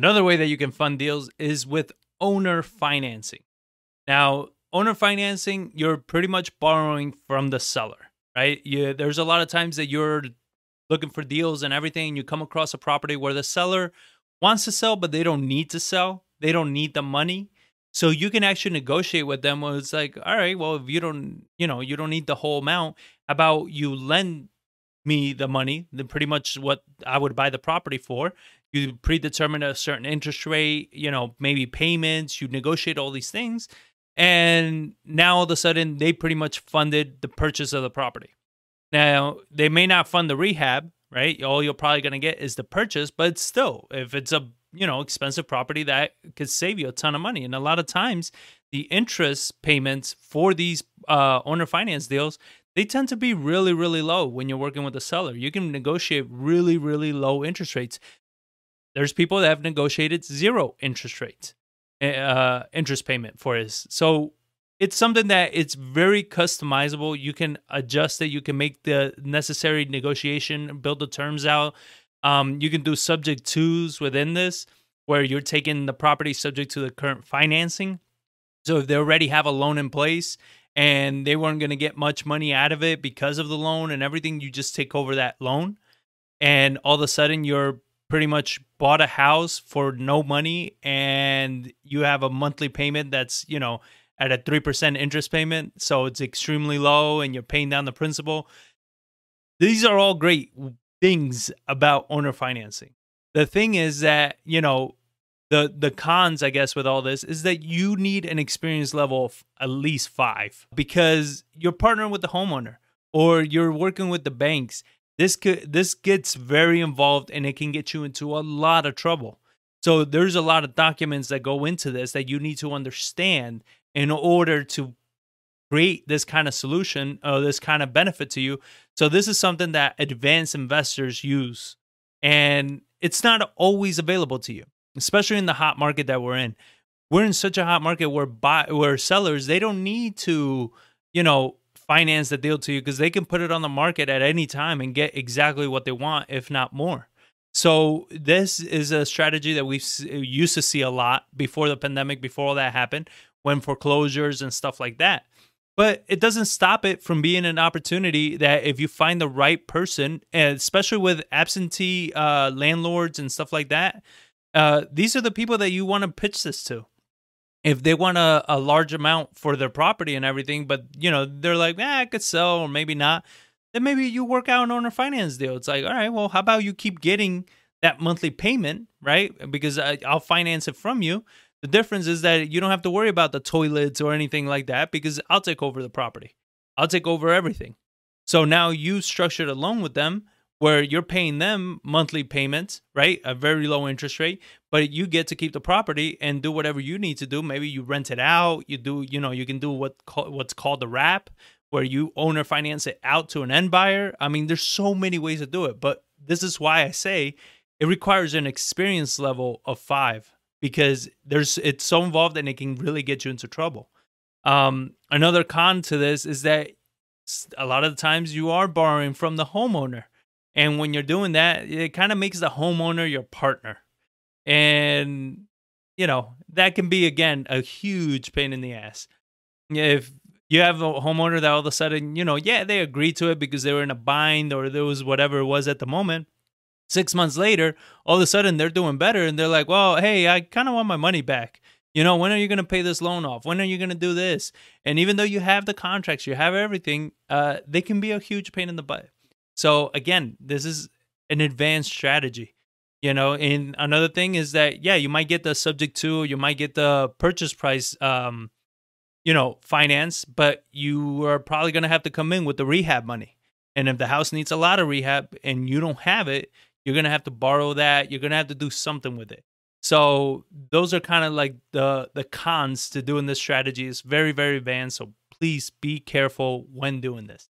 Another way that you can fund deals is with owner financing. Now, owner financing, you're pretty much borrowing from the seller, right? You, there's a lot of times that you're looking for deals and everything, and you come across a property where the seller wants to sell, but they don't need to sell. They don't need the money. So you can actually negotiate with them. Where it's like, all right, well, if you don't, you know, you don't need the whole amount. About you lend me the money, then pretty much what I would buy the property for. You predetermine a certain interest rate, you know, maybe payments, you negotiate all these things. And now all of a sudden they pretty much funded the purchase of the property. Now, they may not fund the rehab, right? All you're probably going to get is the purchase, but still, if it's a, you know, expensive property that could save you a ton of money. And a lot of times the interest payments for these uh, owner finance deals, they tend to be really, really low when you're working with a seller. You can negotiate really, really low interest rates. There's people that have negotiated zero interest rates, eh, uh, interest payment for this. So it's something that it's very customizable. You can adjust it. You can make the necessary negotiation, build the terms out. Um, you can do subject tos within this, where you're taking the property subject to the current financing. So if they already have a loan in place and they weren't going to get much money out of it because of the loan and everything, you just take over that loan. And all of a sudden, you're pretty much bought a house for no money and you have a monthly payment that's, you know, at a 3% interest payment. So it's extremely low and you're paying down the principal. These are all great things about owner financing. The thing is that, you know, the the cons i guess with all this is that you need an experience level of at least five because you're partnering with the homeowner or you're working with the banks this could this gets very involved and it can get you into a lot of trouble so there's a lot of documents that go into this that you need to understand in order to create this kind of solution or this kind of benefit to you so this is something that advanced investors use and it's not always available to you especially in the hot market that we're in. We're in such a hot market where buy where sellers they don't need to, you know, finance the deal to you because they can put it on the market at any time and get exactly what they want, if not more. So this is a strategy that we used to see a lot before the pandemic, before all that happened, when foreclosures and stuff like that. But it doesn't stop it from being an opportunity that if you find the right person, especially with absentee uh, landlords and stuff like that, uh, these are the people that you want to pitch this to. If they want a, a large amount for their property and everything, but you know they're like, eh, I could sell or maybe not, then maybe you work out an owner finance deal. It's like, all right, well, how about you keep getting that monthly payment, right? Because I, I'll finance it from you. The difference is that you don't have to worry about the toilets or anything like that because I'll take over the property. I'll take over everything. So now you structured a loan with them where you're paying them monthly payments, right? A very low interest rate, but you get to keep the property and do whatever you need to do. Maybe you rent it out, you do, you know, you can do what what's called the wrap where you owner finance it out to an end buyer. I mean, there's so many ways to do it, but this is why I say it requires an experience level of 5 because there's it's so involved and it can really get you into trouble. Um, another con to this is that a lot of the times you are borrowing from the homeowner and when you're doing that, it kind of makes the homeowner your partner. And, you know, that can be, again, a huge pain in the ass. If you have a homeowner that all of a sudden, you know, yeah, they agreed to it because they were in a bind or there was whatever it was at the moment. Six months later, all of a sudden they're doing better and they're like, well, hey, I kind of want my money back. You know, when are you going to pay this loan off? When are you going to do this? And even though you have the contracts, you have everything, uh, they can be a huge pain in the butt. So again, this is an advanced strategy. You know, and another thing is that yeah, you might get the subject to, you might get the purchase price um, you know, finance, but you are probably going to have to come in with the rehab money. And if the house needs a lot of rehab and you don't have it, you're going to have to borrow that. You're going to have to do something with it. So those are kind of like the the cons to doing this strategy. It's very very advanced. So please be careful when doing this.